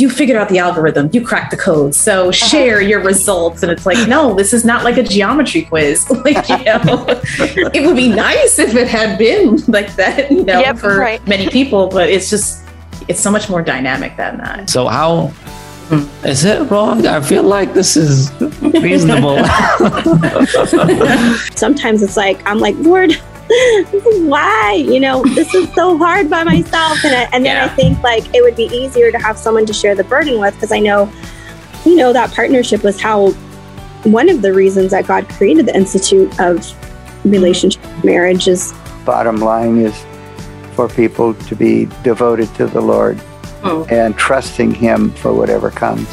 you figured out the algorithm, you cracked the code, so uh-huh. share your results. And it's like, no, this is not like a geometry quiz. Like, you know, it would be nice if it had been like that, you know, yep, for right. many people, but it's just, it's so much more dynamic than that. So, how is it wrong? I feel like this is reasonable. Sometimes it's like, I'm like, Lord, why you know this is so hard by myself and, I, and then yeah. i think like it would be easier to have someone to share the burden with because i know you know that partnership was how one of the reasons that god created the institute of relationship marriage is bottom line is for people to be devoted to the lord oh. and trusting him for whatever comes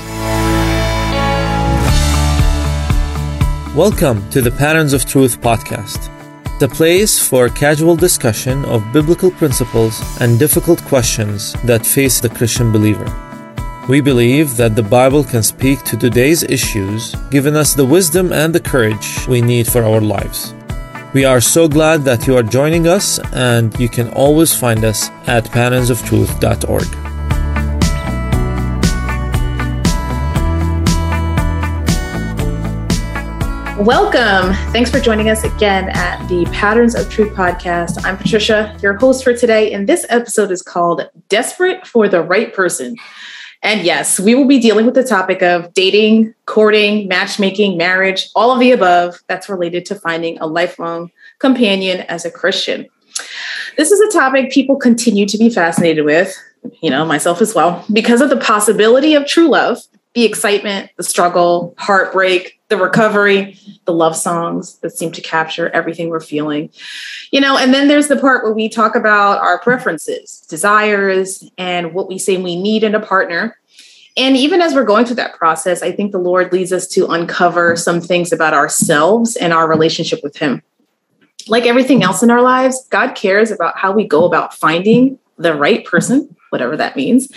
welcome to the patterns of truth podcast the place for casual discussion of biblical principles and difficult questions that face the Christian believer. We believe that the Bible can speak to today's issues, giving us the wisdom and the courage we need for our lives. We are so glad that you are joining us, and you can always find us at patternsofTruth.org. Welcome. Thanks for joining us again at the Patterns of Truth podcast. I'm Patricia, your host for today, and this episode is called Desperate for the Right Person. And yes, we will be dealing with the topic of dating, courting, matchmaking, marriage, all of the above that's related to finding a lifelong companion as a Christian. This is a topic people continue to be fascinated with, you know, myself as well, because of the possibility of true love the excitement, the struggle, heartbreak, the recovery, the love songs that seem to capture everything we're feeling. You know, and then there's the part where we talk about our preferences, desires, and what we say we need in a partner. And even as we're going through that process, I think the Lord leads us to uncover some things about ourselves and our relationship with Him. Like everything else in our lives, God cares about how we go about finding the right person whatever that means,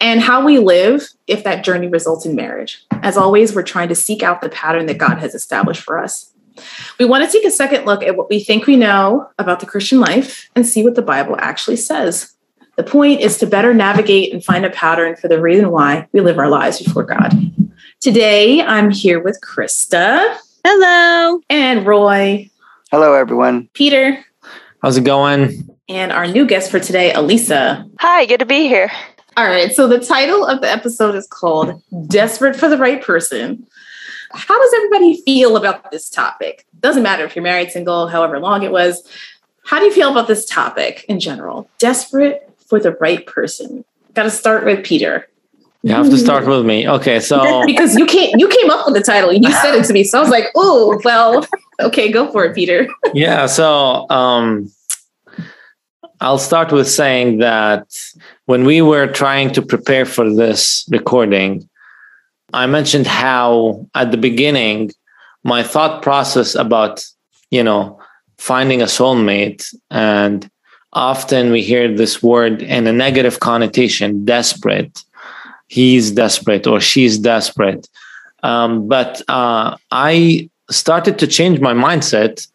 and how we live if that journey results in marriage. As always, we're trying to seek out the pattern that God has established for us. We want to take a second look at what we think we know about the Christian life and see what the Bible actually says. The point is to better navigate and find a pattern for the reason why we live our lives before God. Today, I'm here with Krista. Hello. And Roy. Hello, everyone. Peter. How's it going? And our new guest for today, Elisa. Hi, good to be here. All right. So the title of the episode is called Desperate for the Right Person. How does everybody feel about this topic? Doesn't matter if you're married, single, however long it was. How do you feel about this topic in general? Desperate for the right person. Got to start with Peter. You have to start with me. Okay, so because you came you came up with the title, you said it to me, so I was like, oh, well, okay, go for it, Peter. yeah. So um, I'll start with saying that when we were trying to prepare for this recording, I mentioned how at the beginning, my thought process about, you know, finding a soulmate, and often we hear this word in a negative connotation, desperate. He's desperate or she's desperate. Um, but uh, I started to change my mindset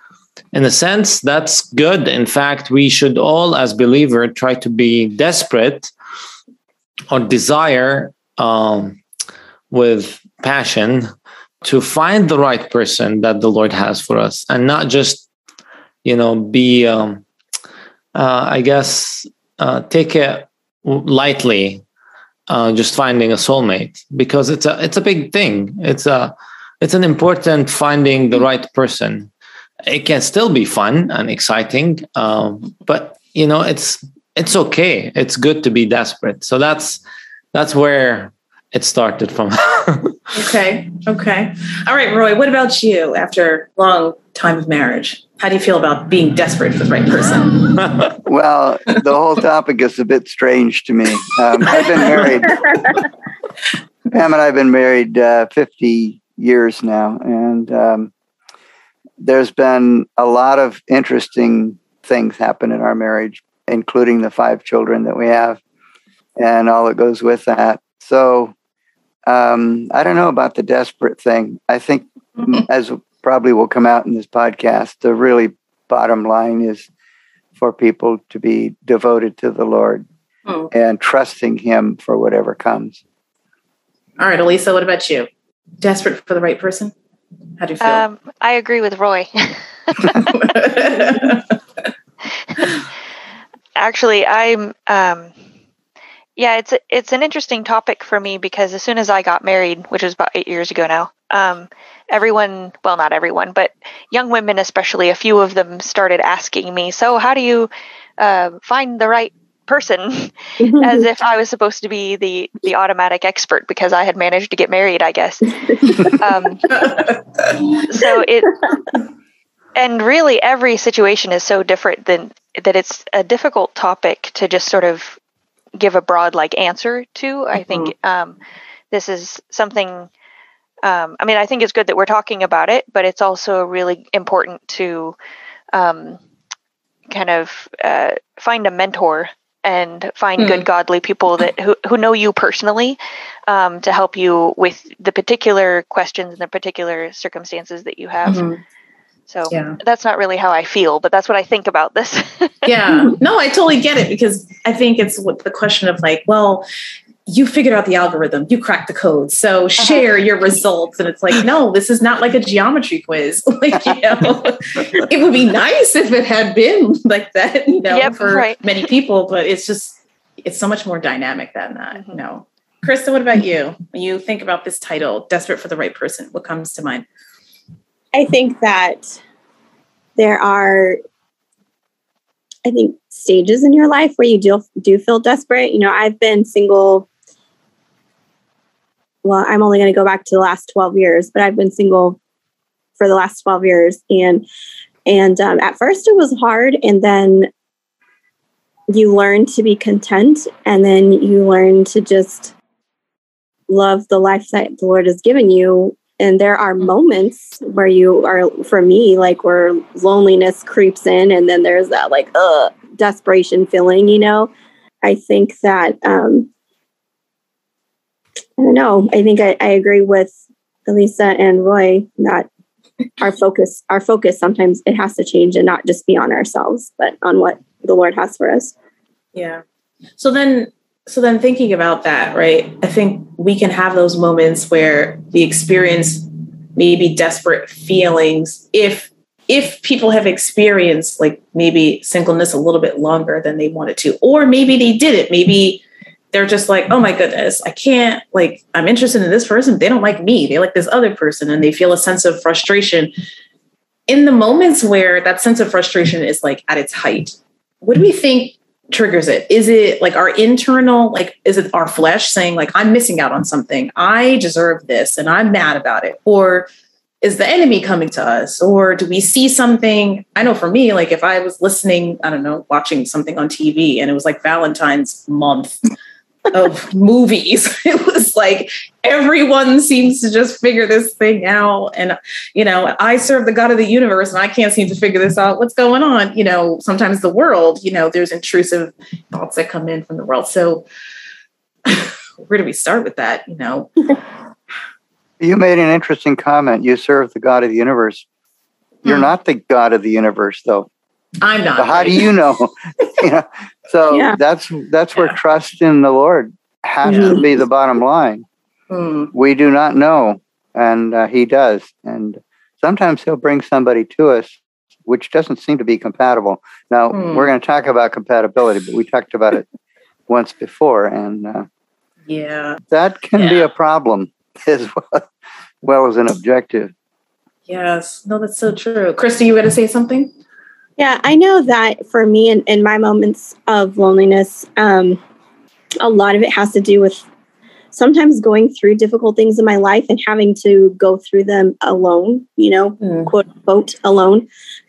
in a sense that's good. In fact we should all as believer try to be desperate or desire um, with passion to find the right person that the lord has for us and not just you know be um, uh, i guess uh, take it lightly uh, just finding a soulmate because it's a it's a big thing. It's a it's an important finding the right person it can still be fun and exciting um, but you know it's it's okay. It's good to be desperate. So that's that's where it started from. Okay okay. All right roy what about you after long time of marriage? How do you feel about being desperate for the right person? Well the whole topic is a bit strange to me. Um, i've been married. Pam and i've been married uh, 50 years now and um, there's been a lot of interesting things happen in our marriage, including the five children that we have and all that goes with that. So um, I don't know about the desperate thing. I think, mm-hmm. as probably will come out in this podcast, the really bottom line is for people to be devoted to the Lord mm. and trusting Him for whatever comes. All right, Elisa, what about you? Desperate for the right person? How do you feel? Um, I agree with Roy. Actually, I'm um, yeah, it's it's an interesting topic for me because as soon as I got married, which was about eight years ago now, um, everyone, well, not everyone, but young women especially, a few of them started asking me, "So, how do you uh, find the right person?" as if I was supposed to be the the automatic expert because I had managed to get married, I guess. um, so it, and really, every situation is so different than that. It's a difficult topic to just sort of give a broad like answer to. I think mm-hmm. um, this is something. Um, I mean, I think it's good that we're talking about it, but it's also really important to um, kind of uh, find a mentor and find mm. good godly people that who, who know you personally um, to help you with the particular questions and the particular circumstances that you have. Mm-hmm. So yeah. that's not really how I feel, but that's what I think about this. yeah. No, I totally get it because I think it's what the question of like, well, you figured out the algorithm, you cracked the code. So uh-huh. share your results. And it's like, no, this is not like a geometry quiz. like, you know, it would be nice if it had been like that, you know, yep, for right. many people, but it's just, it's so much more dynamic than that, mm-hmm. you know. Krista, what about you? When you think about this title, Desperate for the Right Person, what comes to mind? I think that there are, I think, stages in your life where you do do feel desperate. You know, I've been single. Well, I'm only going to go back to the last 12 years, but I've been single for the last 12 years, and and um, at first it was hard, and then you learn to be content, and then you learn to just love the life that the Lord has given you. And there are moments where you are for me like where loneliness creeps in and then there's that like uh desperation feeling you know? I think that um i don't know i think i, I agree with elisa and roy that our focus our focus sometimes it has to change and not just be on ourselves but on what the lord has for us yeah so then so then thinking about that, right? I think we can have those moments where the experience maybe desperate feelings if if people have experienced like maybe singleness a little bit longer than they wanted to or maybe they did it maybe they're just like oh my goodness i can't like i'm interested in this person they don't like me they like this other person and they feel a sense of frustration in the moments where that sense of frustration is like at its height what do we think triggers it? Is it like our internal, like, is it our flesh saying, like, I'm missing out on something? I deserve this and I'm mad about it? Or is the enemy coming to us? Or do we see something? I know for me, like, if I was listening, I don't know, watching something on TV and it was like Valentine's month of movies. It was like everyone seems to just figure this thing out. And, you know, I serve the God of the universe and I can't seem to figure this out. What's going on? You know, sometimes the world, you know, there's intrusive thoughts that come in from the world. So, where do we start with that? You know, you made an interesting comment. You serve the God of the universe. You're hmm. not the God of the universe, though. I'm not. So how do you know? you know so yeah. that's that's where yeah. trust in the Lord has yeah. to be the bottom line. Mm. We do not know, and uh, He does. And sometimes He'll bring somebody to us which doesn't seem to be compatible. Now mm. we're going to talk about compatibility, but we talked about it once before, and uh, yeah, that can be a problem as well, well as an objective. Yes, no, that's so true. Christy, you going to say something? Yeah, I know that for me in, in my moments of loneliness, um, a lot of it has to do with sometimes going through difficult things in my life and having to go through them alone, you know, mm. quote unquote alone.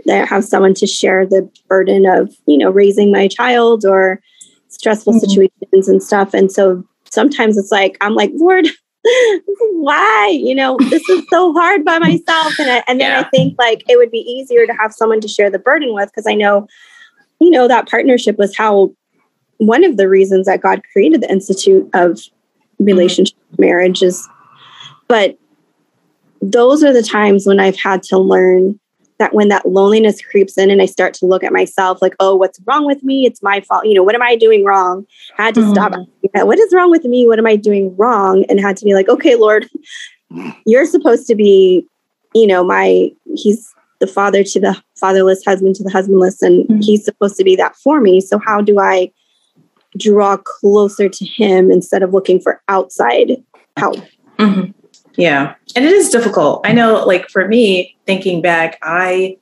That I have someone to share the burden of, you know, raising my child or stressful mm-hmm. situations and stuff. And so sometimes it's like, I'm like, Lord, why you know this is so hard by myself and, I, and then yeah. i think like it would be easier to have someone to share the burden with because i know you know that partnership was how one of the reasons that god created the institute of relationship mm-hmm. marriages but those are the times when i've had to learn that when that loneliness creeps in and I start to look at myself like, oh, what's wrong with me? It's my fault. You know, what am I doing wrong? I had to mm. stop. What is wrong with me? What am I doing wrong? And had to be like, okay, Lord, you're supposed to be, you know, my, he's the father to the fatherless, husband to the husbandless, and mm. he's supposed to be that for me. So how do I draw closer to him instead of looking for outside help? Mm-hmm. Yeah. And it is difficult. I know, like for me, thinking back, I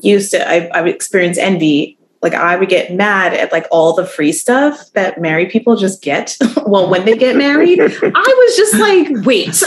used to, I, I would experience envy. Like I would get mad at like all the free stuff that married people just get. well, when they get married, I was just like, wait.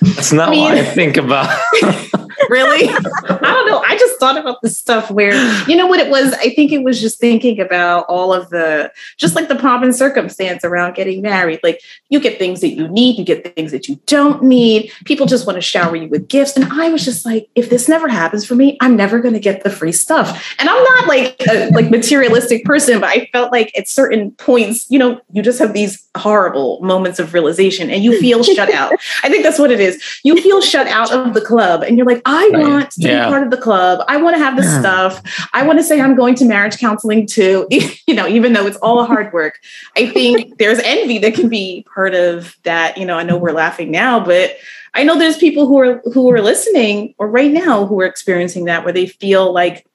That's not I mean, what I think about. really? I don't know. I just thought about the stuff where, you know what it was? I think it was just thinking about all of the, just like the pomp and circumstance around getting married. Like you get things that you need, you get things that you don't need. People just want to shower you with gifts. And I was just like, if this never happens for me, I'm never going to get the free stuff. And I'm not like a like materialistic person, but I felt like at certain points, you know, you just have these horrible moments of realization and you feel shut out. I think that's what it is. You feel shut out of the club and you're like, I want to yeah. be part of the club. I want to have the yeah. stuff. I want to say I'm going to marriage counseling too, you know, even though it's all hard work. I think there's envy that can be part of that. You know, I know we're laughing now, but I know there's people who are who are listening or right now who are experiencing that where they feel like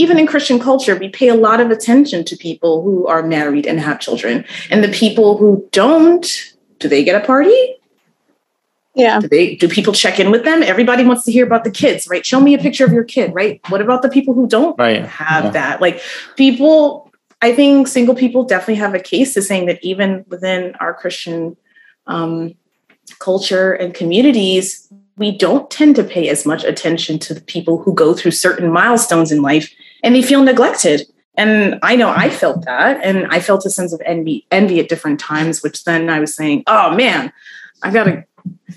even in Christian culture, we pay a lot of attention to people who are married and have children. And the people who don't, do they get a party? Yeah. Do they do people check in with them? Everybody wants to hear about the kids, right? Show me a picture of your kid, right? What about the people who don't right. have yeah. that? Like people, I think single people definitely have a case to saying that even within our Christian um, culture and communities, we don't tend to pay as much attention to the people who go through certain milestones in life and they feel neglected. And I know I felt that, and I felt a sense of envy, envy at different times, which then I was saying, "Oh man, I got to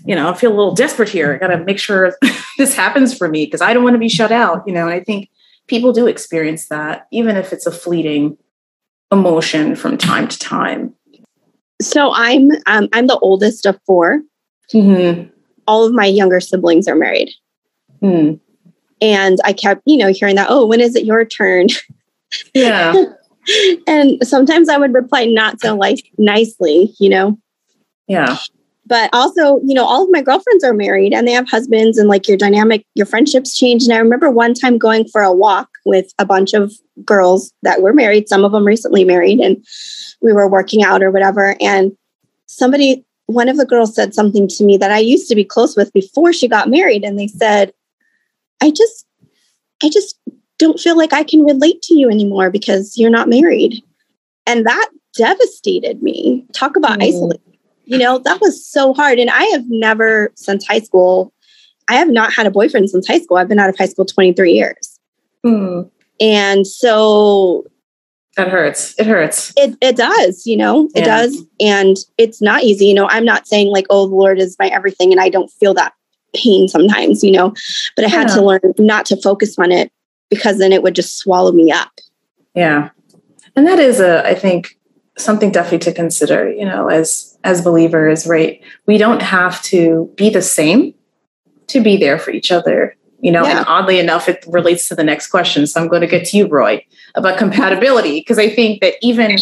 you know, I feel a little desperate here. I got to make sure this happens for me because I don't want to be shut out, you know. And I think people do experience that, even if it's a fleeting emotion from time to time. So I'm um, I'm the oldest of 4 mm-hmm. All of my younger siblings are married, mm. and I kept, you know, hearing that. Oh, when is it your turn? Yeah. and sometimes I would reply not so like nicely, you know. Yeah but also you know all of my girlfriends are married and they have husbands and like your dynamic your friendships change. And i remember one time going for a walk with a bunch of girls that were married. Some of them recently married and we were working out or whatever. And somebody one of the girls said something to me that i used to be close with before she got married. And they said i just i just don't feel like i can relate to you anymore because you're not married. And that devastated me. Talk about mm. isolating you know, that was so hard. And I have never, since high school, I have not had a boyfriend since high school. I've been out of high school 23 years. Mm. And so that hurts. It hurts. It, it does, you know, it yeah. does. And it's not easy. You know, I'm not saying like, oh, the Lord is my everything. And I don't feel that pain sometimes, you know, but I had to learn not to focus on it because then it would just swallow me up. Yeah. And that is a, I think, something definitely to consider, you know, as as believers, right? We don't have to be the same to be there for each other. You know, yeah. and oddly enough, it relates to the next question. So I'm going to get to you, Roy, about compatibility, because I think that even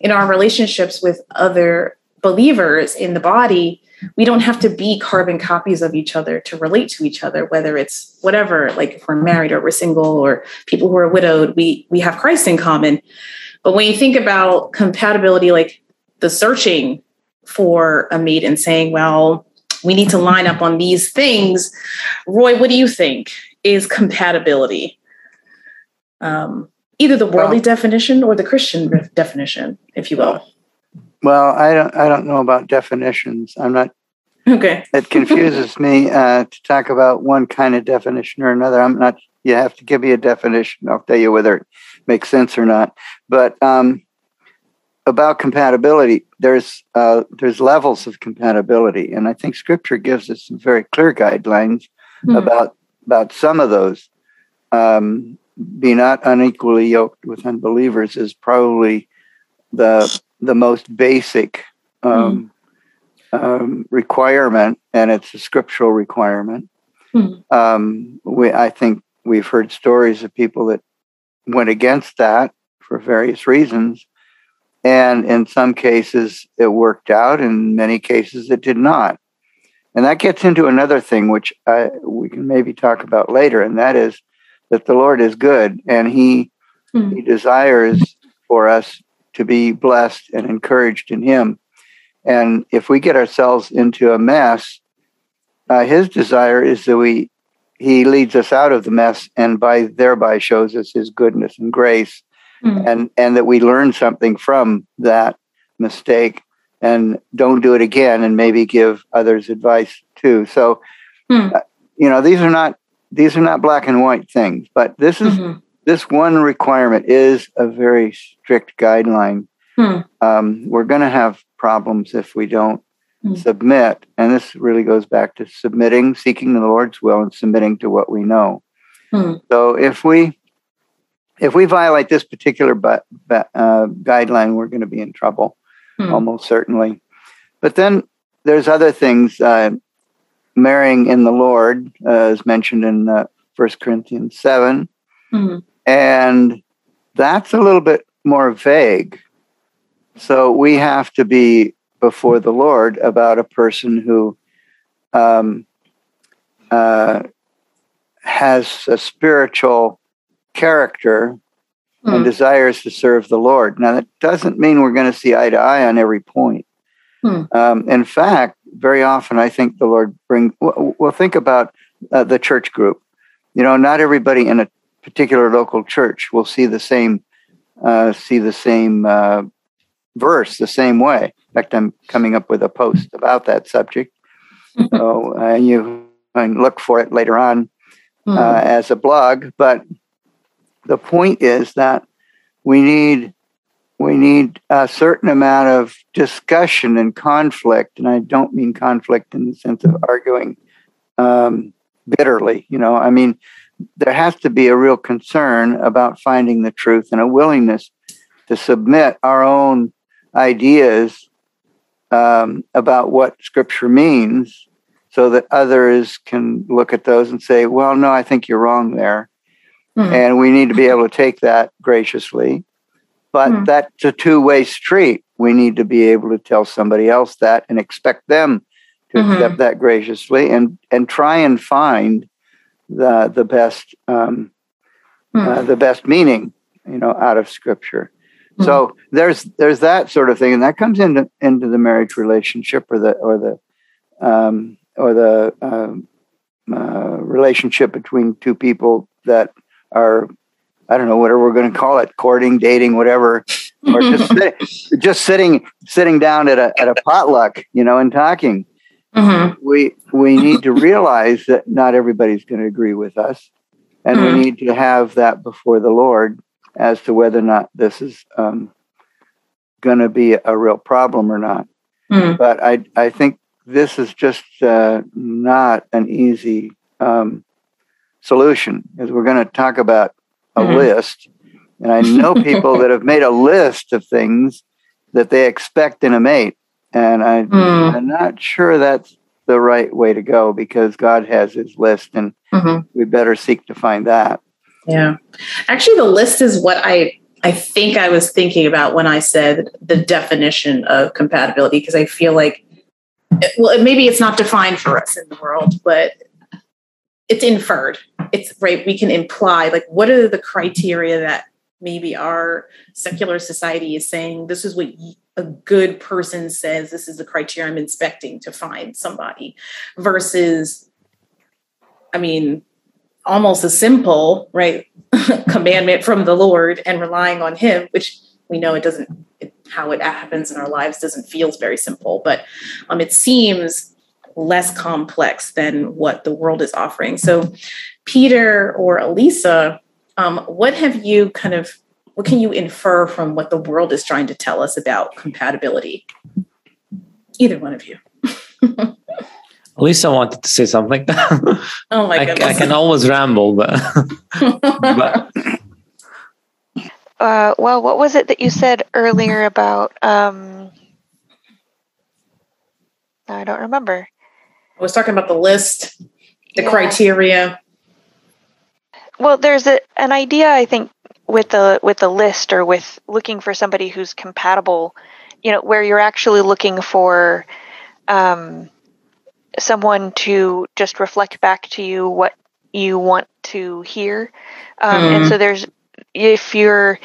in our relationships with other believers in the body, we don't have to be carbon copies of each other to relate to each other, whether it's whatever, like if we're married or we're single or people who are widowed, we we have Christ in common. But when you think about compatibility, like the searching for a mate and saying, well, we need to line up on these things, Roy, what do you think is compatibility? Um, either the worldly well, definition or the Christian definition, if you will. Well, I don't. I don't know about definitions. I'm not. Okay. It confuses me uh, to talk about one kind of definition or another. I'm not. You have to give me a definition. I'll tell you whether it makes sense or not. But um, about compatibility, there's uh, there's levels of compatibility, and I think Scripture gives us some very clear guidelines mm-hmm. about about some of those. Um, be not unequally yoked with unbelievers is probably the the most basic um, mm-hmm. um, requirement, and it's a scriptural requirement. Mm-hmm. Um, we, I think we've heard stories of people that went against that for various reasons. And in some cases, it worked out. In many cases, it did not. And that gets into another thing, which I, we can maybe talk about later, and that is that the Lord is good and He, mm. he desires for us to be blessed and encouraged in Him. And if we get ourselves into a mess, uh, His desire is that we He leads us out of the mess and by thereby shows us His goodness and grace, mm. and and that we learn something from that mistake and don't do it again and maybe give others advice too so uh, you know these are not these are not black and white things but this is mm-hmm. this one requirement is a very strict guideline hmm. um, we're going to have problems if we don't hmm. submit and this really goes back to submitting seeking the lord's will and submitting to what we know hmm. so if we if we violate this particular but, uh, guideline we're going to be in trouble hmm. almost certainly. But then there's other things. Uh, marrying in the Lord, uh, as mentioned in uh, 1 Corinthians 7. Hmm. And that's a little bit more vague. So we have to be before the Lord about a person who um, uh, has a spiritual character and hmm. desires to serve the Lord. Now, that doesn't mean we're going to see eye to eye on every point. Hmm. Um, in fact, very often I think the Lord bring. Well, well think about uh, the church group. You know, not everybody in a particular local church will see the same uh, see the same uh, verse the same way. In fact, I'm coming up with a post about that subject. so uh, you can look for it later on uh, as a blog. But the point is that we need we need a certain amount of discussion and conflict, and I don't mean conflict in the sense of arguing um, bitterly. You know, I mean there has to be a real concern about finding the truth and a willingness to submit our own ideas um, about what Scripture means, so that others can look at those and say, "Well, no, I think you're wrong there." Mm. And we need to be able to take that graciously. But mm. that's a two way street. We need to be able to tell somebody else that and expect them to mm-hmm. accept that graciously and, and try and find the, the best um, mm. uh, the best meaning, you know, out of scripture. Mm. So there's there's that sort of thing, and that comes into into the marriage relationship or the or the um, or the um, uh, relationship between two people that are I don't know whatever we're going to call it, courting, dating, whatever, or just sit, just sitting sitting down at a at a potluck, you know, and talking. Mm-hmm. We we need to realize that not everybody's going to agree with us, and mm-hmm. we need to have that before the Lord as to whether or not this is um, going to be a real problem or not. Mm-hmm. But I I think this is just uh, not an easy um, solution is we're going to talk about a mm-hmm. list. And I know people that have made a list of things that they expect in a mate. And I, mm. I'm not sure that's the right way to go because God has his list and mm-hmm. we better seek to find that. Yeah. Actually, the list is what I I think I was thinking about when I said the definition of compatibility, because I feel like, well, maybe it's not defined for us in the world, but it's inferred. It's right. We can imply like what are the criteria that maybe our secular society is saying this is what a good person says this is the criteria I'm inspecting to find somebody versus I mean almost a simple right commandment from the Lord and relying on him which we know it doesn't it, how it happens in our lives doesn't feel very simple but um, it seems less complex than what the world is offering. So, Peter or Elisa, um, what have you kind of what can you infer from what the world is trying to tell us about compatibility? Either one of you. Elisa wanted to say something. oh my goodness. I, I, can always ramble, but. but. Uh, well, what was it that you said earlier about? Um, I don't remember. I was talking about the list, the yeah. criteria. well, there's a, an idea I think with the with the list or with looking for somebody who's compatible, you know, where you're actually looking for um, someone to just reflect back to you what you want to hear. Um, mm. And so there's, if you're,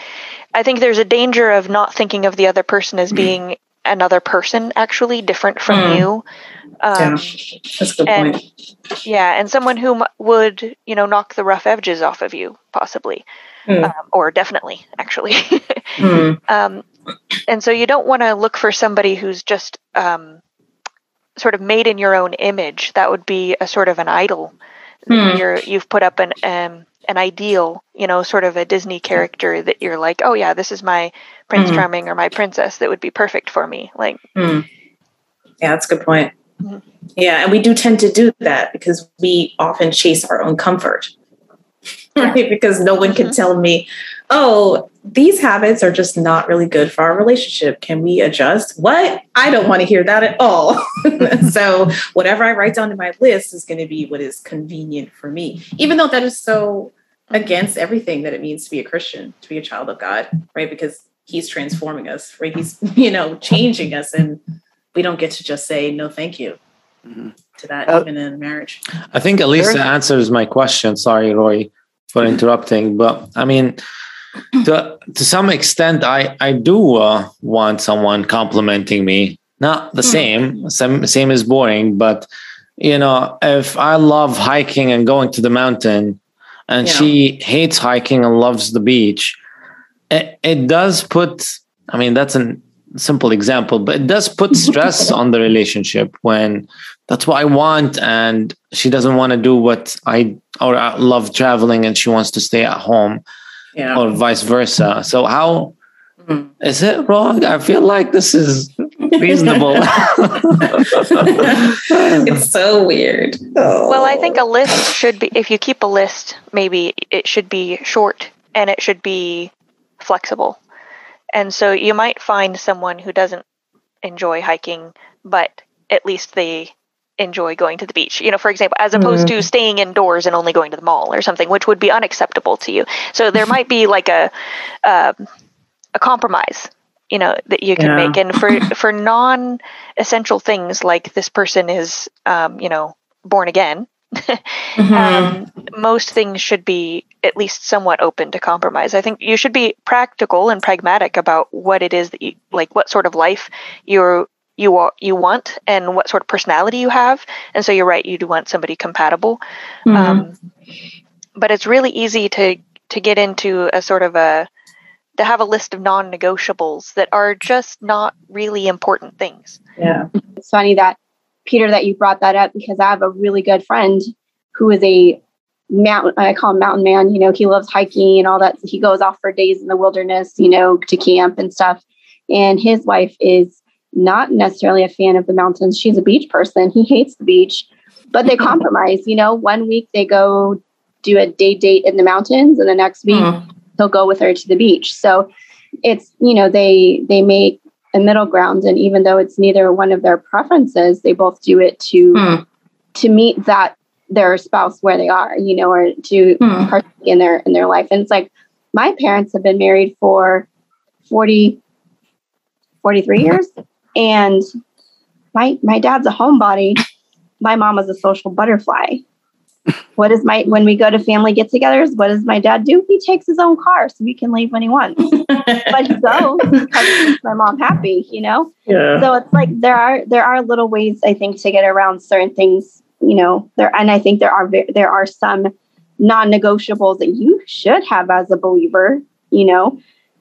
I think there's a danger of not thinking of the other person as being another person, actually different from mm. you. Um, yeah, that's a good and, point. Yeah, and someone who would, you know, knock the rough edges off of you, possibly, mm. um, or definitely, actually. mm. um, and so you don't want to look for somebody who's just um, sort of made in your own image. That would be a sort of an idol. Mm. You're you've put up an um, an ideal, you know, sort of a Disney character that you're like, oh yeah, this is my Prince mm. Charming or my princess that would be perfect for me. Like, mm. yeah, that's a good point. Mm-hmm. Yeah, and we do tend to do that because we often chase our own comfort, right? Because no one can mm-hmm. tell me, oh, these habits are just not really good for our relationship. Can we adjust? What? I don't want to hear that at all. so, whatever I write down in my list is going to be what is convenient for me, even though that is so against everything that it means to be a Christian, to be a child of God, right? Because He's transforming us, right? He's, you know, changing us, and we don't get to just say, no, thank you. Mm-hmm. To that, uh, even in marriage. I think at Elisa answers my question. Sorry, Roy, for interrupting. But I mean, to to some extent, I I do uh, want someone complementing me. Not the hmm. same, same same is boring, but you know, if I love hiking and going to the mountain, and yeah. she hates hiking and loves the beach, it, it does put. I mean, that's a simple example, but it does put stress on the relationship when that's what I want, and she doesn't want to do what I or I love traveling, and she wants to stay at home yeah. or vice versa. So how mm. is it wrong? I feel like this is reasonable. it's so weird. Oh. Well, I think a list should be if you keep a list, maybe it should be short and it should be flexible. And so you might find someone who doesn't enjoy hiking, but at least they enjoy going to the beach you know for example as opposed mm-hmm. to staying indoors and only going to the mall or something which would be unacceptable to you so there might be like a uh, a compromise you know that you can yeah. make and for for non essential things like this person is um, you know born again mm-hmm. um, most things should be at least somewhat open to compromise i think you should be practical and pragmatic about what it is that you like what sort of life you're you are you want and what sort of personality you have. And so you're right, you do want somebody compatible. Mm-hmm. Um, but it's really easy to to get into a sort of a to have a list of non-negotiables that are just not really important things. Yeah. It's funny that Peter that you brought that up because I have a really good friend who is a mountain I call him mountain man, you know, he loves hiking and all that. He goes off for days in the wilderness, you know, to camp and stuff. And his wife is not necessarily a fan of the mountains. She's a beach person. He hates the beach, but they compromise. You know, one week they go do a day date in the mountains, and the next week mm. he'll go with her to the beach. So it's you know they they make a middle ground, and even though it's neither one of their preferences, they both do it to mm. to meet that their spouse where they are. You know, or to mm. partake in their in their life. And it's like my parents have been married for 40 43 years and my my dad's a homebody. My mom was a social butterfly. What is my when we go to family get-togethers? What does my dad do? He takes his own car so he can leave when he wants. but he goes because my mom happy, you know. Yeah. So it's like there are there are little ways I think to get around certain things, you know. There and I think there are there are some non-negotiables that you should have as a believer, you know.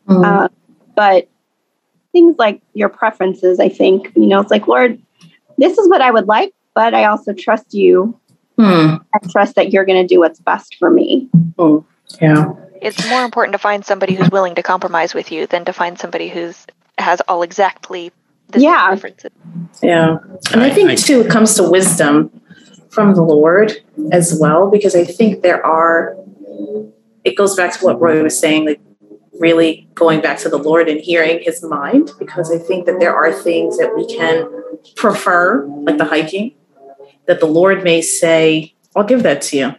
Mm-hmm. Uh, but things like your preferences, I think, you know, it's like, Lord, this is what I would like, but I also trust you. Hmm. I trust that you're going to do what's best for me. Oh, yeah. It's more important to find somebody who's willing to compromise with you than to find somebody who's has all exactly the yeah. preferences. Yeah. And I think too it comes to wisdom from the Lord as well, because I think there are it goes back to what Roy was saying, like really going back to the Lord and hearing his mind because I think that there are things that we can prefer, like the hiking, that the Lord may say, I'll give that to you.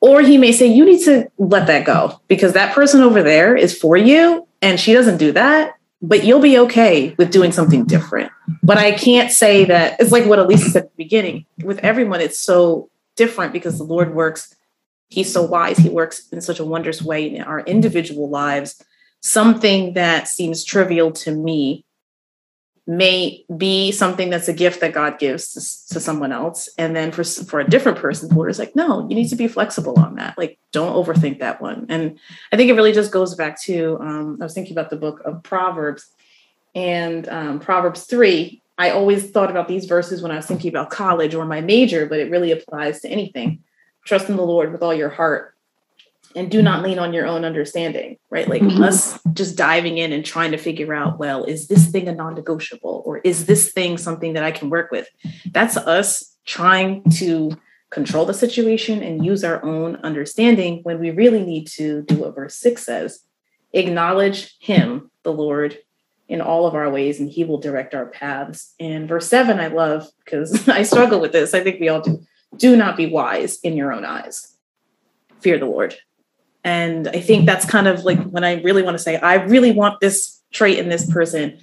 Or he may say, you need to let that go because that person over there is for you and she doesn't do that, but you'll be okay with doing something different. But I can't say that it's like what Elisa said at the beginning. With everyone, it's so different because the Lord works, He's so wise, He works in such a wondrous way in our individual lives. Something that seems trivial to me may be something that's a gift that God gives to, to, someone else. And then for, for a different person, the is like, no, you need to be flexible on that. Like, don't overthink that one. And I think it really just goes back to, um, I was thinking about the book of Proverbs and um, Proverbs 3. I always thought about these verses when I was thinking about college or my major, but it really applies to anything. Trust in the Lord with all your heart and do not lean on your own understanding, right? Like mm-hmm. us just diving in and trying to figure out, well, is this thing a non negotiable or is this thing something that I can work with? That's us trying to control the situation and use our own understanding when we really need to do what verse six says acknowledge Him, the Lord, in all of our ways, and He will direct our paths. And verse seven, I love because I struggle with this. I think we all do. Do not be wise in your own eyes. Fear the Lord and I think that's kind of like when I really want to say, I really want this trait in this person.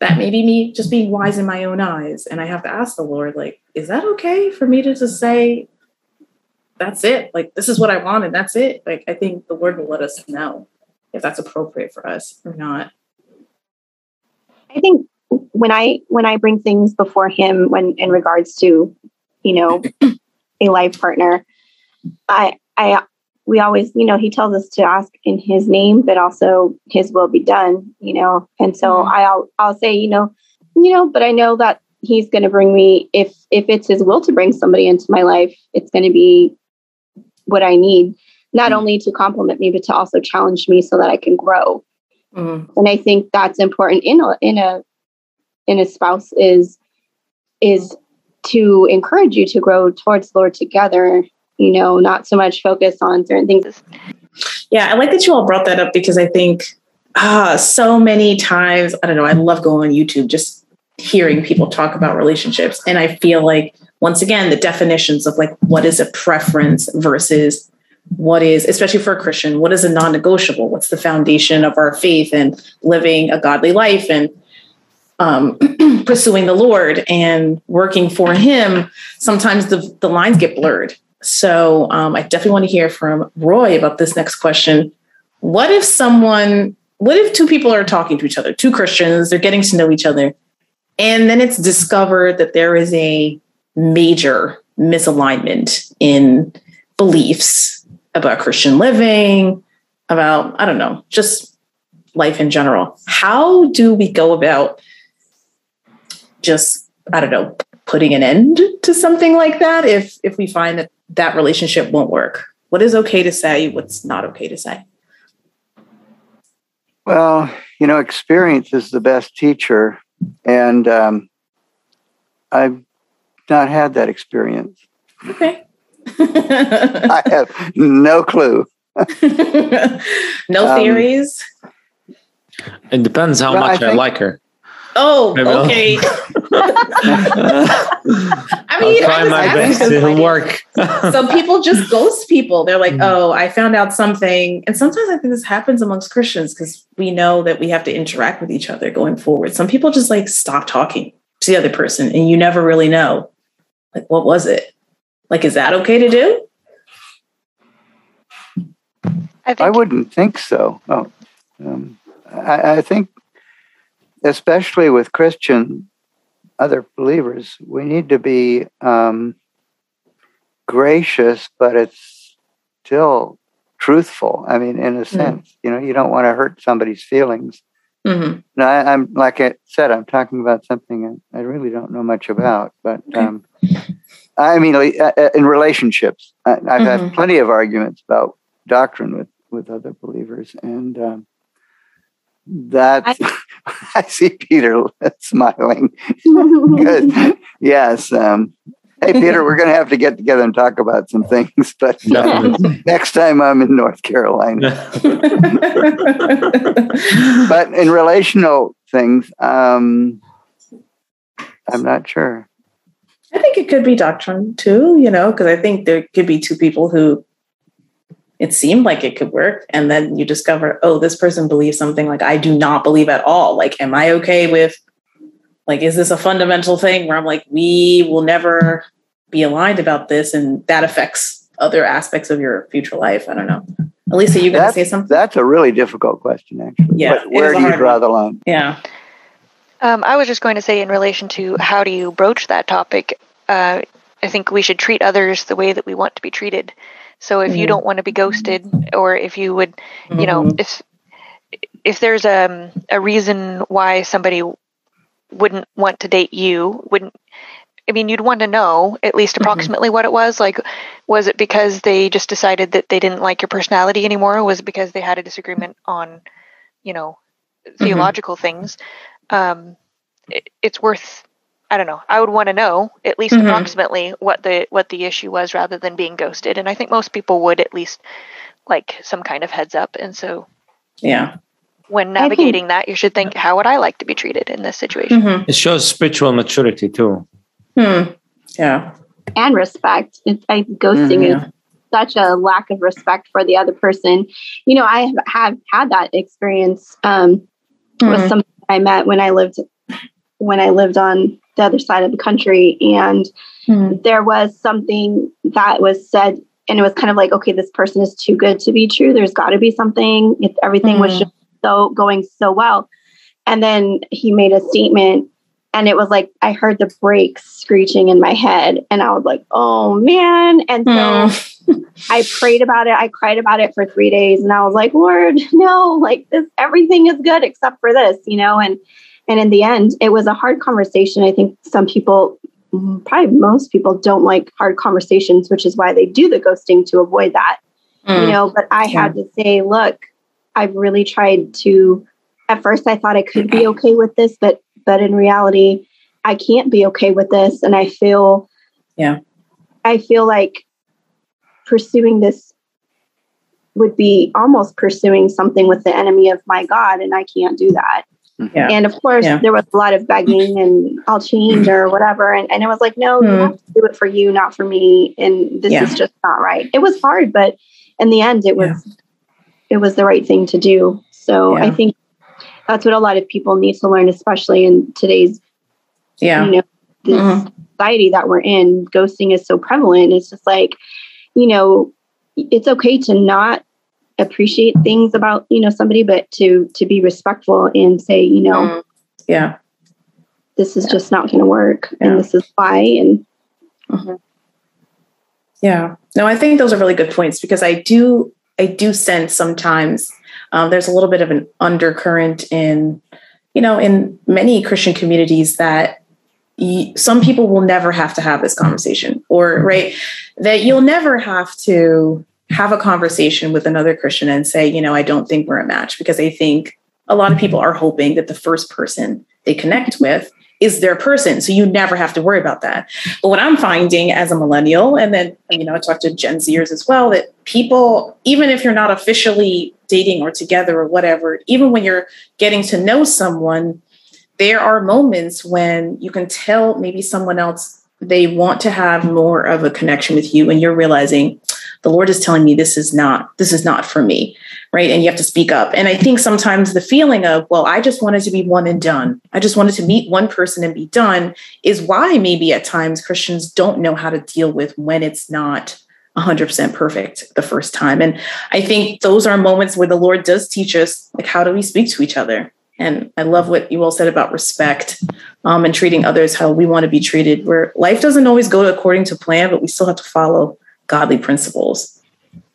That may be me just being wise in my own eyes. And I have to ask the Lord, like, is that okay for me to just say, that's it? Like, this is what I want and that's it. Like, I think the Lord will let us know if that's appropriate for us or not. I think when I when I bring things before him when in regards to, you know, a life partner, I I we always, you know, he tells us to ask in his name, but also his will be done, you know. And so mm-hmm. I'll I'll say, you know, you know, but I know that he's going to bring me if if it's his will to bring somebody into my life, it's going to be what I need, not mm-hmm. only to complement me but to also challenge me so that I can grow. Mm-hmm. And I think that's important in a in a in a spouse is is to encourage you to grow towards Lord together you know, not so much focus on certain things. Yeah, I like that you all brought that up because I think ah, so many times, I don't know, I love going on YouTube, just hearing people talk about relationships. And I feel like, once again, the definitions of like what is a preference versus what is, especially for a Christian, what is a non negotiable? What's the foundation of our faith and living a godly life and um, pursuing the Lord and working for Him? Sometimes the, the lines get blurred. So um, I definitely want to hear from Roy about this next question. What if someone, what if two people are talking to each other, two Christians, they're getting to know each other, and then it's discovered that there is a major misalignment in beliefs about Christian living, about, I don't know, just life in general. How do we go about just, I don't know, putting an end to something like that if if we find that that relationship won't work? What is okay to say? What's not okay to say? Well, you know, experience is the best teacher. And um, I've not had that experience. Okay. I have no clue. no um, theories? It depends how much I, think, I like her. Oh, okay. I mean, I'll try my best to like, work. some people just ghost people. They're like, mm-hmm. "Oh, I found out something," and sometimes I think this happens amongst Christians because we know that we have to interact with each other going forward. Some people just like stop talking to the other person, and you never really know, like, what was it? Like, is that okay to do? I, I wouldn't think so. Oh, um, I, I think especially with Christian other believers, we need to be um, gracious, but it's still truthful. I mean, in a mm. sense, mm-hmm. you know, you don't want to hurt somebody's feelings. Mm-hmm. Now, I, am like I said, I'm talking about something I, I really don't know much about, but um, I mean, uh, uh, in relationships, I, have mm-hmm. had plenty of arguments about doctrine with with other believers, and um, that I, I, see Peter smiling. Good. Yes. Um, hey, Peter, we're going to have to get together and talk about some things, but uh, next time I'm in North Carolina. but in relational things, um, I'm not sure. I think it could be doctrine too, you know, because I think there could be two people who it seemed like it could work. And then you discover oh this person believes something like i do not believe at all. Like am i okay with like is this a fundamental thing where i'm like we will never be aligned about this and that affects other aspects of your future life? I don't know. Elisa you gonna say something? that's a really difficult question actually. Yeah where do you draw one. the line? Yeah. Um, i was just going to say in relation to how do you broach that topic uh, i think we should treat others the way that we want to be treated so if mm-hmm. you don't want to be ghosted, or if you would, mm-hmm. you know, mm-hmm. if if there's a a reason why somebody wouldn't want to date you, wouldn't I mean, you'd want to know at least mm-hmm. approximately mm-hmm. what it was. Like, was it because they just decided that they didn't like your personality anymore? Was it because they had a disagreement on, you know, mm-hmm. theological things? Um, it, it's worth I don't know. I would want to know at least mm-hmm. approximately what the what the issue was rather than being ghosted. And I think most people would at least like some kind of heads up. And so yeah. When navigating think, that, you should think, how would I like to be treated in this situation? Mm-hmm. It shows spiritual maturity too. Hmm. Yeah. And respect. It's like ghosting mm-hmm. is such a lack of respect for the other person. You know, I have had that experience um, with mm-hmm. some I met when I lived when I lived on the other side of the country. And mm-hmm. there was something that was said, and it was kind of like, okay, this person is too good to be true. There's got to be something. If everything was hmm. just so going so well. And then he made a statement, and it was like I heard the brakes screeching in my head, and I was like, oh man. And so mm. I prayed about it. I cried about it for three days, and I was like, Lord, no, like this, everything is good except for this, you know, and and in the end, it was a hard conversation. I think some people, probably most people, don't like hard conversations, which is why they do the ghosting to avoid that. Mm. You know, but I yeah. had to say, look, I've really tried to. At first, I thought I could be okay with this, but but in reality, I can't be okay with this, and I feel, yeah, I feel like pursuing this would be almost pursuing something with the enemy of my God, and I can't do that. Yeah. And of course, yeah. there was a lot of begging and I'll change or whatever. And, and it was like, no, mm. you hmm. have to do it for you, not for me. And this yeah. is just not right. It was hard, but in the end, it was yeah. it was the right thing to do. So I think that's what a lot of people need to learn, especially in today's yeah you know this mm-hmm. society that we're in. Ghosting is so prevalent. It's just like, you know, it's okay to not appreciate things about you know somebody but to to be respectful and say you know mm. yeah this is yeah. just not going to work yeah. and this is why and mm-hmm. yeah no i think those are really good points because i do i do sense sometimes um, there's a little bit of an undercurrent in you know in many christian communities that some people will never have to have this conversation or right that you'll never have to have a conversation with another Christian and say, you know, I don't think we're a match because I think a lot of people mm-hmm. are hoping that the first person they connect with is their person. So you never have to worry about that. But what I'm finding as a millennial, and then, you know, I talk to Gen Zers as well, that people, even if you're not officially dating or together or whatever, even when you're getting to know someone, there are moments when you can tell maybe someone else they want to have more of a connection with you and you're realizing the lord is telling me this is not this is not for me right? And you have to speak up. And i think sometimes the feeling of well i just wanted to be one and done. I just wanted to meet one person and be done is why maybe at times christians don't know how to deal with when it's not 100% perfect the first time. And i think those are moments where the lord does teach us like how do we speak to each other? And I love what you all said about respect um, and treating others how we want to be treated, where life doesn't always go according to plan, but we still have to follow godly principles.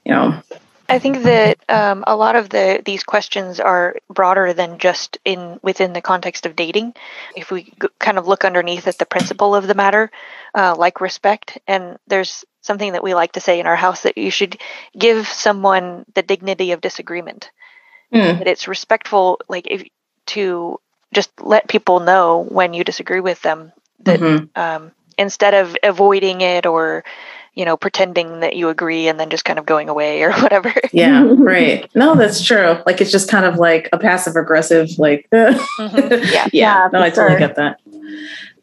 You know. I think that um, a lot of the these questions are broader than just in within the context of dating. If we g- kind of look underneath at the principle of the matter, uh, like respect, and there's something that we like to say in our house that you should give someone the dignity of disagreement. Mm. That it's respectful. Like if to just let people know when you disagree with them that mm-hmm. um, instead of avoiding it or you know pretending that you agree and then just kind of going away or whatever yeah right no that's true like it's just kind of like a passive aggressive like mm-hmm. yeah yeah no i totally sure. get that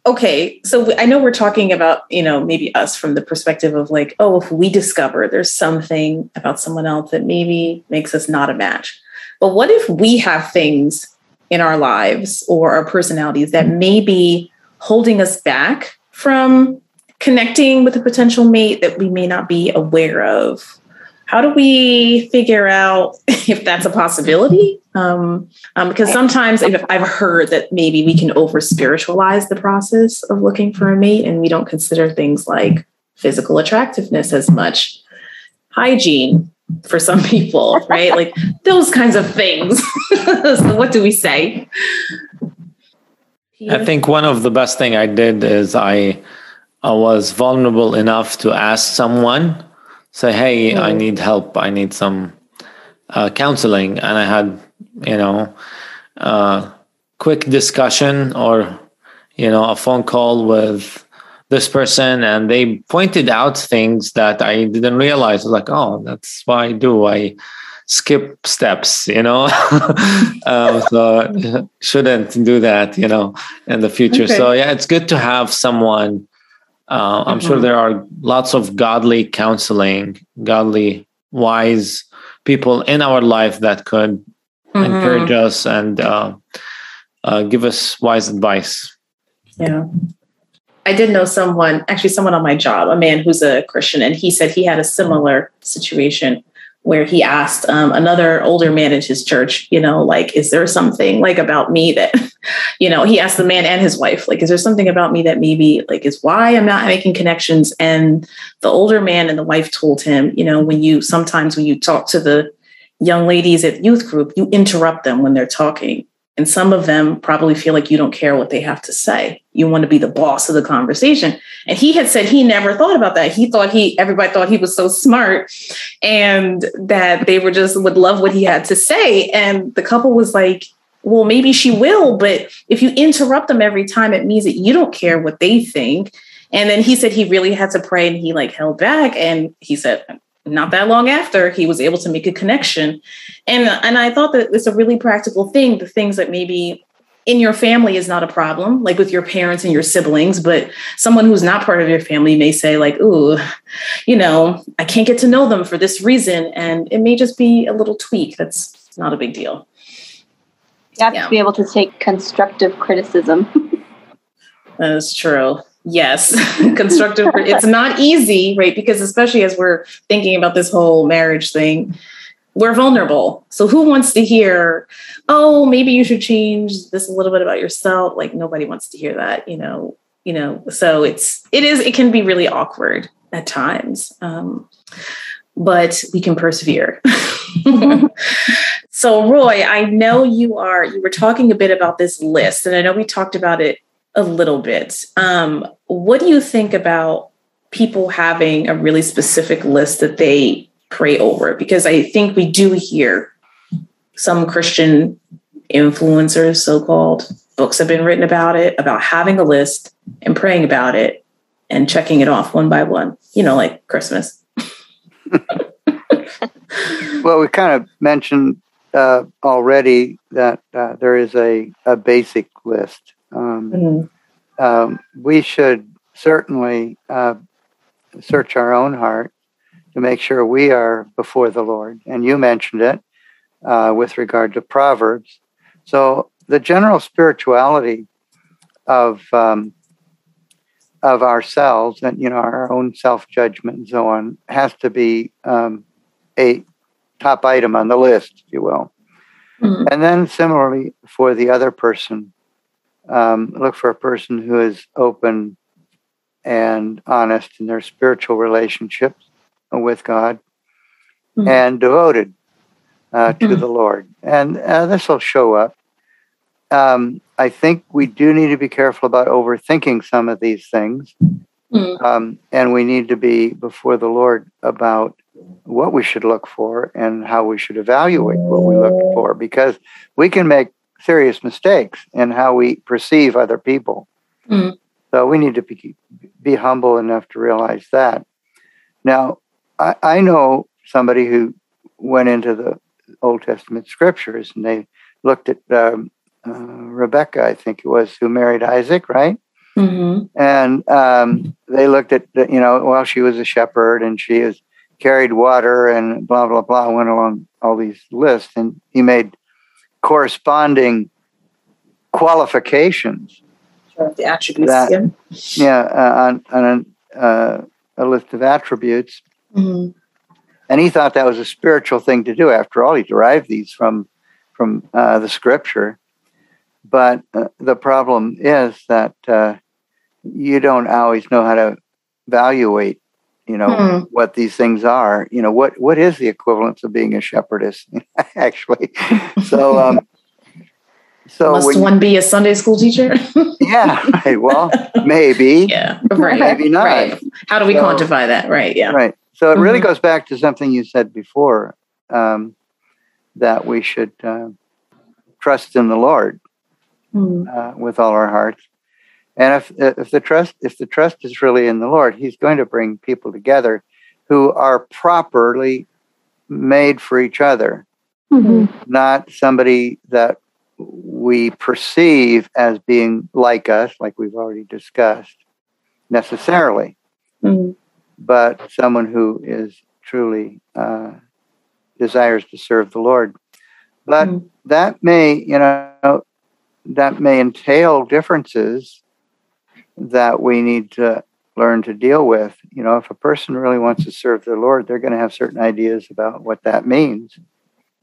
okay, so I know we're talking about, you know, maybe us from the perspective of like, oh, if we discover there's something about someone else that maybe makes us not a match. But what if we have things in our lives or our personalities that may be holding us back from connecting with a potential mate that we may not be aware of? How do we figure out if that's a possibility? Um, um, because sometimes I've heard that maybe we can over spiritualize the process of looking for a mate and we don't consider things like physical attractiveness as much, hygiene for some people, right? like those kinds of things. so, what do we say? I think one of the best thing I did is I I was vulnerable enough to ask someone, say, "Hey, mm. I need help. I need some uh, counseling," and I had, you know, uh, quick discussion or, you know, a phone call with this person, and they pointed out things that I didn't realize. I was Like, oh, that's why I do. I skip steps, you know. um, so shouldn't do that, you know, in the future. Okay. So yeah, it's good to have someone uh, I'm mm-hmm. sure there are lots of godly counseling, godly, wise people in our life that could mm-hmm. encourage us and uh, uh, give us wise advice. Yeah. I did know someone, actually, someone on my job, a man who's a Christian, and he said he had a similar situation where he asked um, another older man in his church, you know, like, is there something like about me that, you know, he asked the man and his wife, like, is there something about me that maybe like is why I'm not making connections? And the older man and the wife told him, you know, when you sometimes when you talk to the young ladies at youth group, you interrupt them when they're talking. And some of them probably feel like you don't care what they have to say. You want to be the boss of the conversation. And he had said he never thought about that. He thought he, everybody thought he was so smart and that they were just would love what he had to say. And the couple was like, well, maybe she will, but if you interrupt them every time, it means that you don't care what they think. And then he said he really had to pray and he like held back. And he said, not that long after he was able to make a connection. And and i thought that it's a really practical thing the things that maybe in your family is not a problem like with your parents and your siblings but someone who's not part of your family may say like ooh you know i can't get to know them for this reason and it may just be a little tweak that's not a big deal. You have yeah. to be able to take constructive criticism. That is true yes constructive it's not easy right because especially as we're thinking about this whole marriage thing we're vulnerable. So who wants to hear oh maybe you should change this a little bit about yourself like nobody wants to hear that you know you know so it's it is it can be really awkward at times um, but we can persevere. So roy i know you are you were talking a bit about this list and i know we talked about it a little bit. Um, what do you think about people having a really specific list that they pray over? Because I think we do hear some Christian influencers, so called, books have been written about it, about having a list and praying about it and checking it off one by one, you know, like Christmas. well, we kind of mentioned uh, already that uh, there is a, a basic list um, mm-hmm. um, we should certainly uh, search our own heart to make sure we are before the Lord. And you mentioned it uh, with regard to Proverbs. So the general spirituality of um, of ourselves and you know our own self judgment and so on has to be um, a top item on the list, if you will. Mm-hmm. And then similarly for the other person, um, look for a person who is open and honest in their spiritual relationships with God mm-hmm. and devoted uh, to mm-hmm. the Lord. And uh, this will show up. Um, I think we do need to be careful about overthinking some of these things. Mm-hmm. Um, and we need to be before the Lord about what we should look for and how we should evaluate what we look for because we can make serious mistakes in how we perceive other people. Mm. So we need to be, be humble enough to realize that. Now, I, I know somebody who went into the Old Testament scriptures and they looked at um, uh, Rebecca, I think it was, who married Isaac, right? Mm-hmm. And um, they looked at, the, you know, well, she was a shepherd and she has carried water and blah, blah, blah, went along all these lists. And he made corresponding qualifications. Sure, the attributes. That, yeah, yeah uh, on, on a, uh, a list of attributes. Mm-hmm. And he thought that was a spiritual thing to do. After all, he derived these from from uh, the scripture. But uh, the problem is that uh, you don't always know how to evaluate, you know, hmm. what these things are. You know, what what is the equivalence of being a shepherdess, actually? So, um, so must when, one be a Sunday school teacher? yeah, right. Well, maybe. Yeah, right. Maybe not. Right. How do we so, quantify that? Right. Yeah. Right. So it mm-hmm. really goes back to something you said before um, that we should uh, trust in the Lord mm. uh, with all our hearts. And if if the trust if the trust is really in the Lord, He's going to bring people together who are properly made for each other, mm-hmm. not somebody that we perceive as being like us, like we've already discussed, necessarily, mm-hmm. but someone who is truly uh, desires to serve the Lord. But mm-hmm. that may, you know, that may entail differences that we need to learn to deal with. You know, if a person really wants to serve the Lord, they're going to have certain ideas about what that means.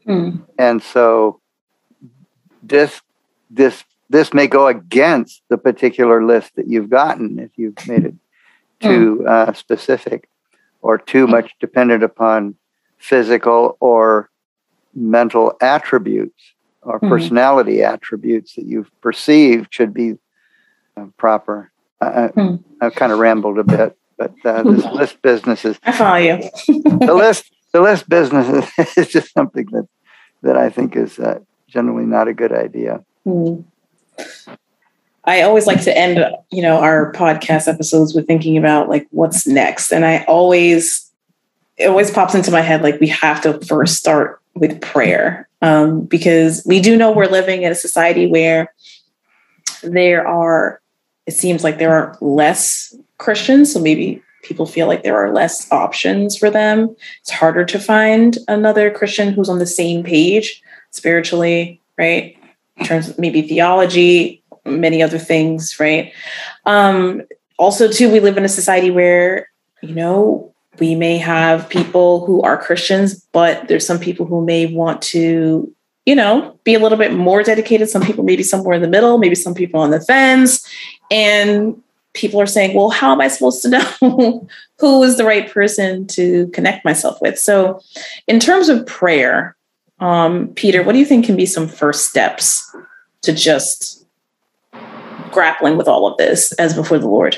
Mm. And so this this this may go against the particular list that you've gotten if you've made it too mm. uh, specific or too much dependent upon physical or mental attributes or mm-hmm. personality attributes that you've perceived should be uh, proper. I, mm. I've kind of rambled a bit, but uh, this list business is. I follow you. the list, the list business is, just something that that I think is uh, generally not a good idea. Mm. I always like to end, you know, our podcast episodes with thinking about like what's next, and I always it always pops into my head like we have to first start with prayer um, because we do know we're living in a society where there are it seems like there are less christians so maybe people feel like there are less options for them. It's harder to find another christian who's on the same page spiritually right? In terms of maybe theology many other things right? Um also too we live in a society where you know we may have people who are Christians, but there's some people who may want to, you know, be a little bit more dedicated. Some people maybe somewhere in the middle, maybe some people on the fence. And people are saying, well, how am I supposed to know who is the right person to connect myself with? So, in terms of prayer, um, Peter, what do you think can be some first steps to just grappling with all of this as before the Lord?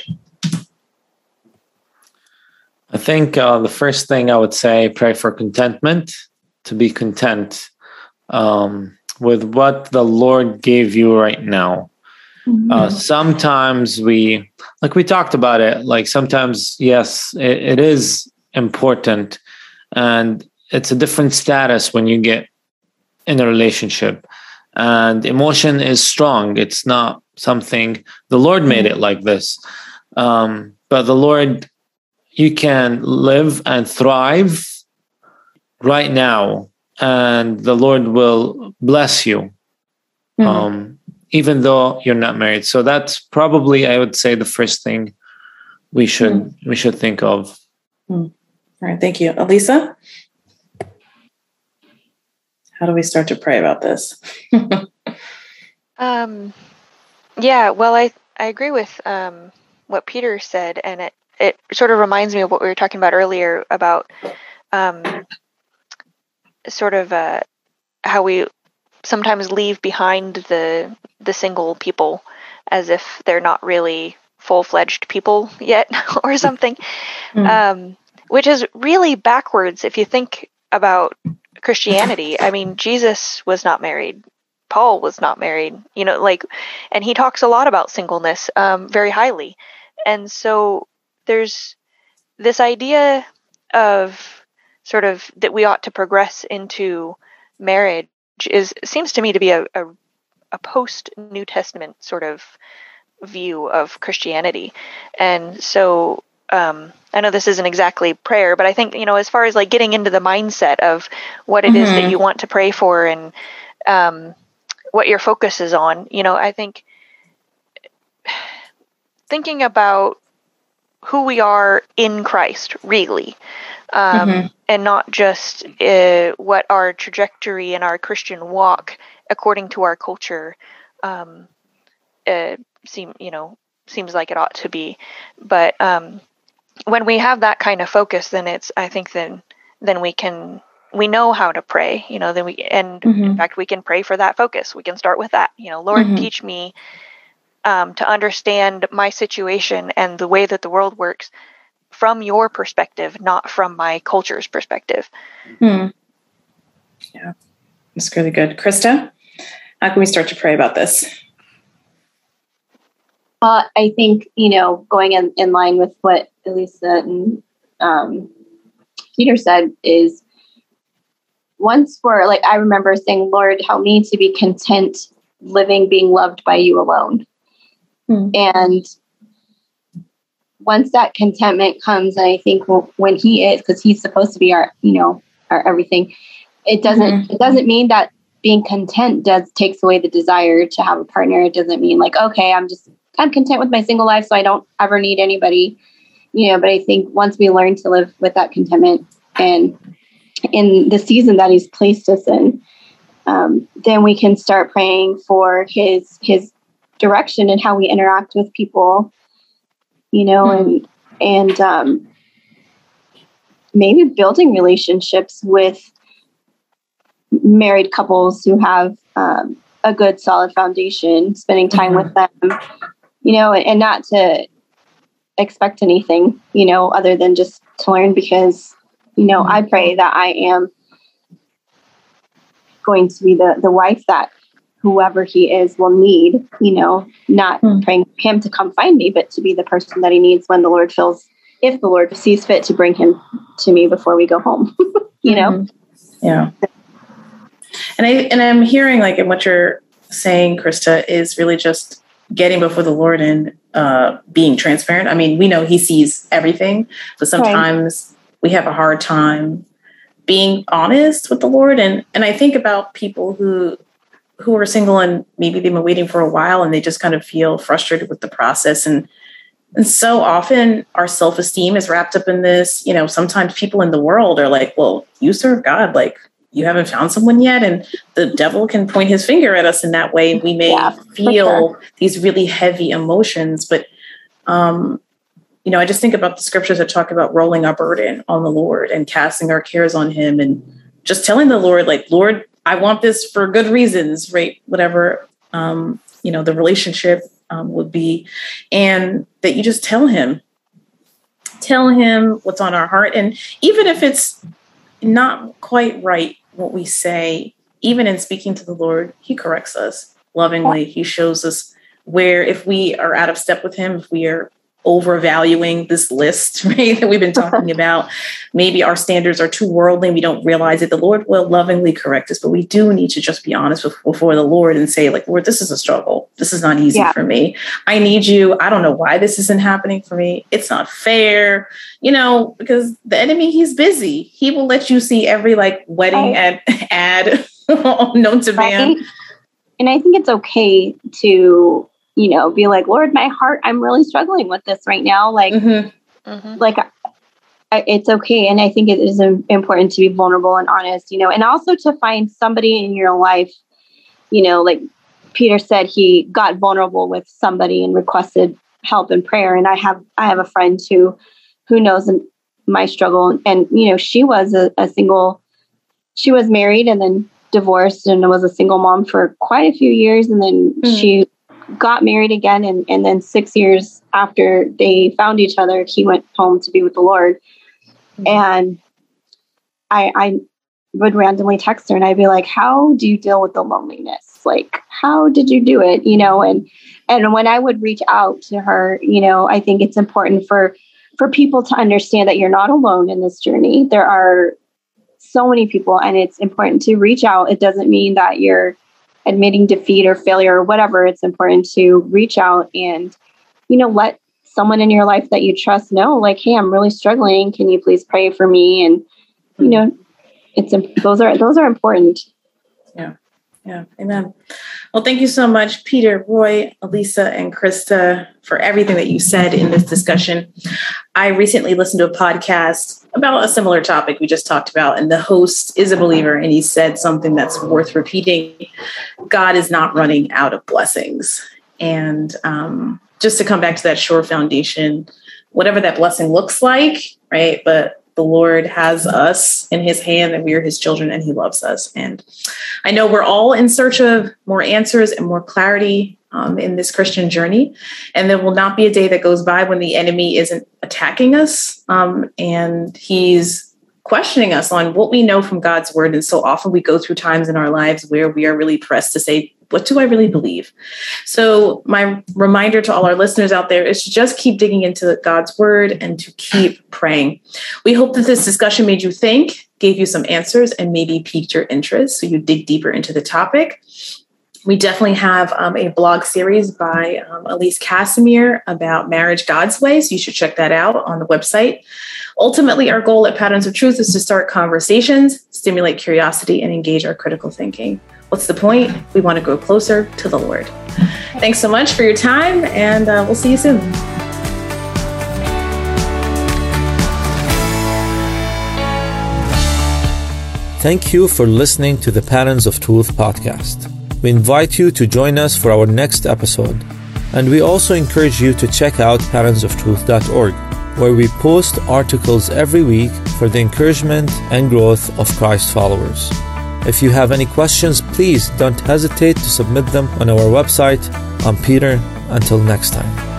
I think uh, the first thing I would say, pray for contentment, to be content um, with what the Lord gave you right now. Mm-hmm. Uh, sometimes we, like we talked about it, like sometimes, yes, it, it is important and it's a different status when you get in a relationship. And emotion is strong. It's not something the Lord made it like this. Um, but the Lord you can live and thrive right now and the lord will bless you mm-hmm. um, even though you're not married so that's probably i would say the first thing we should mm-hmm. we should think of mm. all right thank you elisa how do we start to pray about this um yeah well i i agree with um what peter said and it it sort of reminds me of what we were talking about earlier about um, sort of uh, how we sometimes leave behind the the single people as if they're not really full fledged people yet or something, mm. um, which is really backwards if you think about Christianity. I mean, Jesus was not married. Paul was not married, you know, like, and he talks a lot about singleness um, very highly. And so there's this idea of sort of that we ought to progress into marriage is seems to me to be a, a, a post New Testament sort of view of Christianity. And so um, I know this isn't exactly prayer, but I think, you know, as far as like getting into the mindset of what it mm-hmm. is that mm-hmm. you want to pray for and um, what your focus is on, you know, I think thinking about who we are in Christ, really, um, mm-hmm. and not just uh, what our trajectory and our Christian walk, according to our culture, um, uh, seem you know seems like it ought to be. But um, when we have that kind of focus, then it's I think then then we can we know how to pray. You know, then we and mm-hmm. in fact we can pray for that focus. We can start with that. You know, Lord, mm-hmm. teach me um, to understand my situation and the way that the world works from your perspective, not from my culture's perspective. Hmm. Yeah, that's really good. Krista, how can we start to pray about this? Uh, I think, you know, going in, in line with what Elisa and um, Peter said is once we're like, I remember saying, Lord, help me to be content living, being loved by you alone. Hmm. And once that contentment comes, and I think when he is, because he's supposed to be our, you know, our everything, it doesn't, mm-hmm. it doesn't mean that being content does takes away the desire to have a partner. It doesn't mean like, okay, I'm just, I'm content with my single life, so I don't ever need anybody, you know. But I think once we learn to live with that contentment and in the season that He's placed us in, um, then we can start praying for His His direction and how we interact with people you know mm-hmm. and and um, maybe building relationships with married couples who have um, a good solid foundation spending time mm-hmm. with them you know and, and not to expect anything you know other than just to learn because you know mm-hmm. i pray that i am going to be the the wife that whoever he is will need, you know, not mm. praying him to come find me, but to be the person that he needs when the Lord feels, if the Lord sees fit to bring him to me before we go home, you know? Mm-hmm. Yeah. And I, and I'm hearing like in what you're saying, Krista, is really just getting before the Lord and uh, being transparent. I mean, we know he sees everything, but sometimes right. we have a hard time being honest with the Lord. And, and I think about people who who are single and maybe they've been waiting for a while and they just kind of feel frustrated with the process and and so often our self-esteem is wrapped up in this you know sometimes people in the world are like well you serve god like you haven't found someone yet and the devil can point his finger at us in that way we may yeah, feel sure. these really heavy emotions but um you know i just think about the scriptures that talk about rolling our burden on the lord and casting our cares on him and just telling the lord like lord I want this for good reasons, right? Whatever um, you know the relationship um, would be, and that you just tell him, tell him what's on our heart, and even if it's not quite right what we say, even in speaking to the Lord, He corrects us lovingly. He shows us where if we are out of step with Him, if we are overvaluing this list, right, that we've been uh-huh. talking about. Maybe our standards are too worldly. and We don't realize it. The Lord will lovingly correct us, but we do need to just be honest with, before the Lord and say, like, Lord, this is a struggle. This is not easy yeah. for me. I need you. I don't know why this isn't happening for me. It's not fair, you know, because the enemy, he's busy. He will let you see every like wedding right. ad, ad known to right. man. And I think it's okay to you know, be like, Lord, my heart, I'm really struggling with this right now. Like, mm-hmm. Mm-hmm. like I, it's okay. And I think it is important to be vulnerable and honest, you know, and also to find somebody in your life, you know, like Peter said, he got vulnerable with somebody and requested help and prayer. And I have, I have a friend who, who knows my struggle. And, you know, she was a, a single, she was married and then divorced and was a single mom for quite a few years. And then mm-hmm. she got married again and, and then six years after they found each other he went home to be with the lord. Mm-hmm. and I, I would randomly text her and i'd be like how do you deal with the loneliness? Like how did you do it? You know and and when i would reach out to her you know i think it's important for for people to understand that you're not alone in this journey. There are so many people and it's important to reach out. It doesn't mean that you're admitting defeat or failure or whatever, it's important to reach out and, you know, let someone in your life that you trust know, like, hey, I'm really struggling. Can you please pray for me? And, you know, it's those are those are important. Yeah. Amen. Well, thank you so much, Peter, Roy, Elisa, and Krista, for everything that you said in this discussion. I recently listened to a podcast about a similar topic we just talked about, and the host is a believer, and he said something that's worth repeating God is not running out of blessings. And um, just to come back to that sure foundation, whatever that blessing looks like, right? But the Lord has us in his hand and we are his children and he loves us. And I know we're all in search of more answers and more clarity um, in this Christian journey. And there will not be a day that goes by when the enemy isn't attacking us um, and he's questioning us on what we know from God's word. And so often we go through times in our lives where we are really pressed to say, what do I really believe? So, my reminder to all our listeners out there is to just keep digging into God's word and to keep praying. We hope that this discussion made you think, gave you some answers, and maybe piqued your interest so you dig deeper into the topic. We definitely have um, a blog series by um, Elise Casimir about marriage God's way. So you should check that out on the website. Ultimately, our goal at Patterns of Truth is to start conversations, stimulate curiosity, and engage our critical thinking. What's the point? We want to grow closer to the Lord. Thanks so much for your time, and uh, we'll see you soon. Thank you for listening to the Patterns of Truth podcast. We invite you to join us for our next episode, and we also encourage you to check out patternsoftruth.org, where we post articles every week for the encouragement and growth of Christ followers. If you have any questions, please don't hesitate to submit them on our website. I'm Peter. Until next time.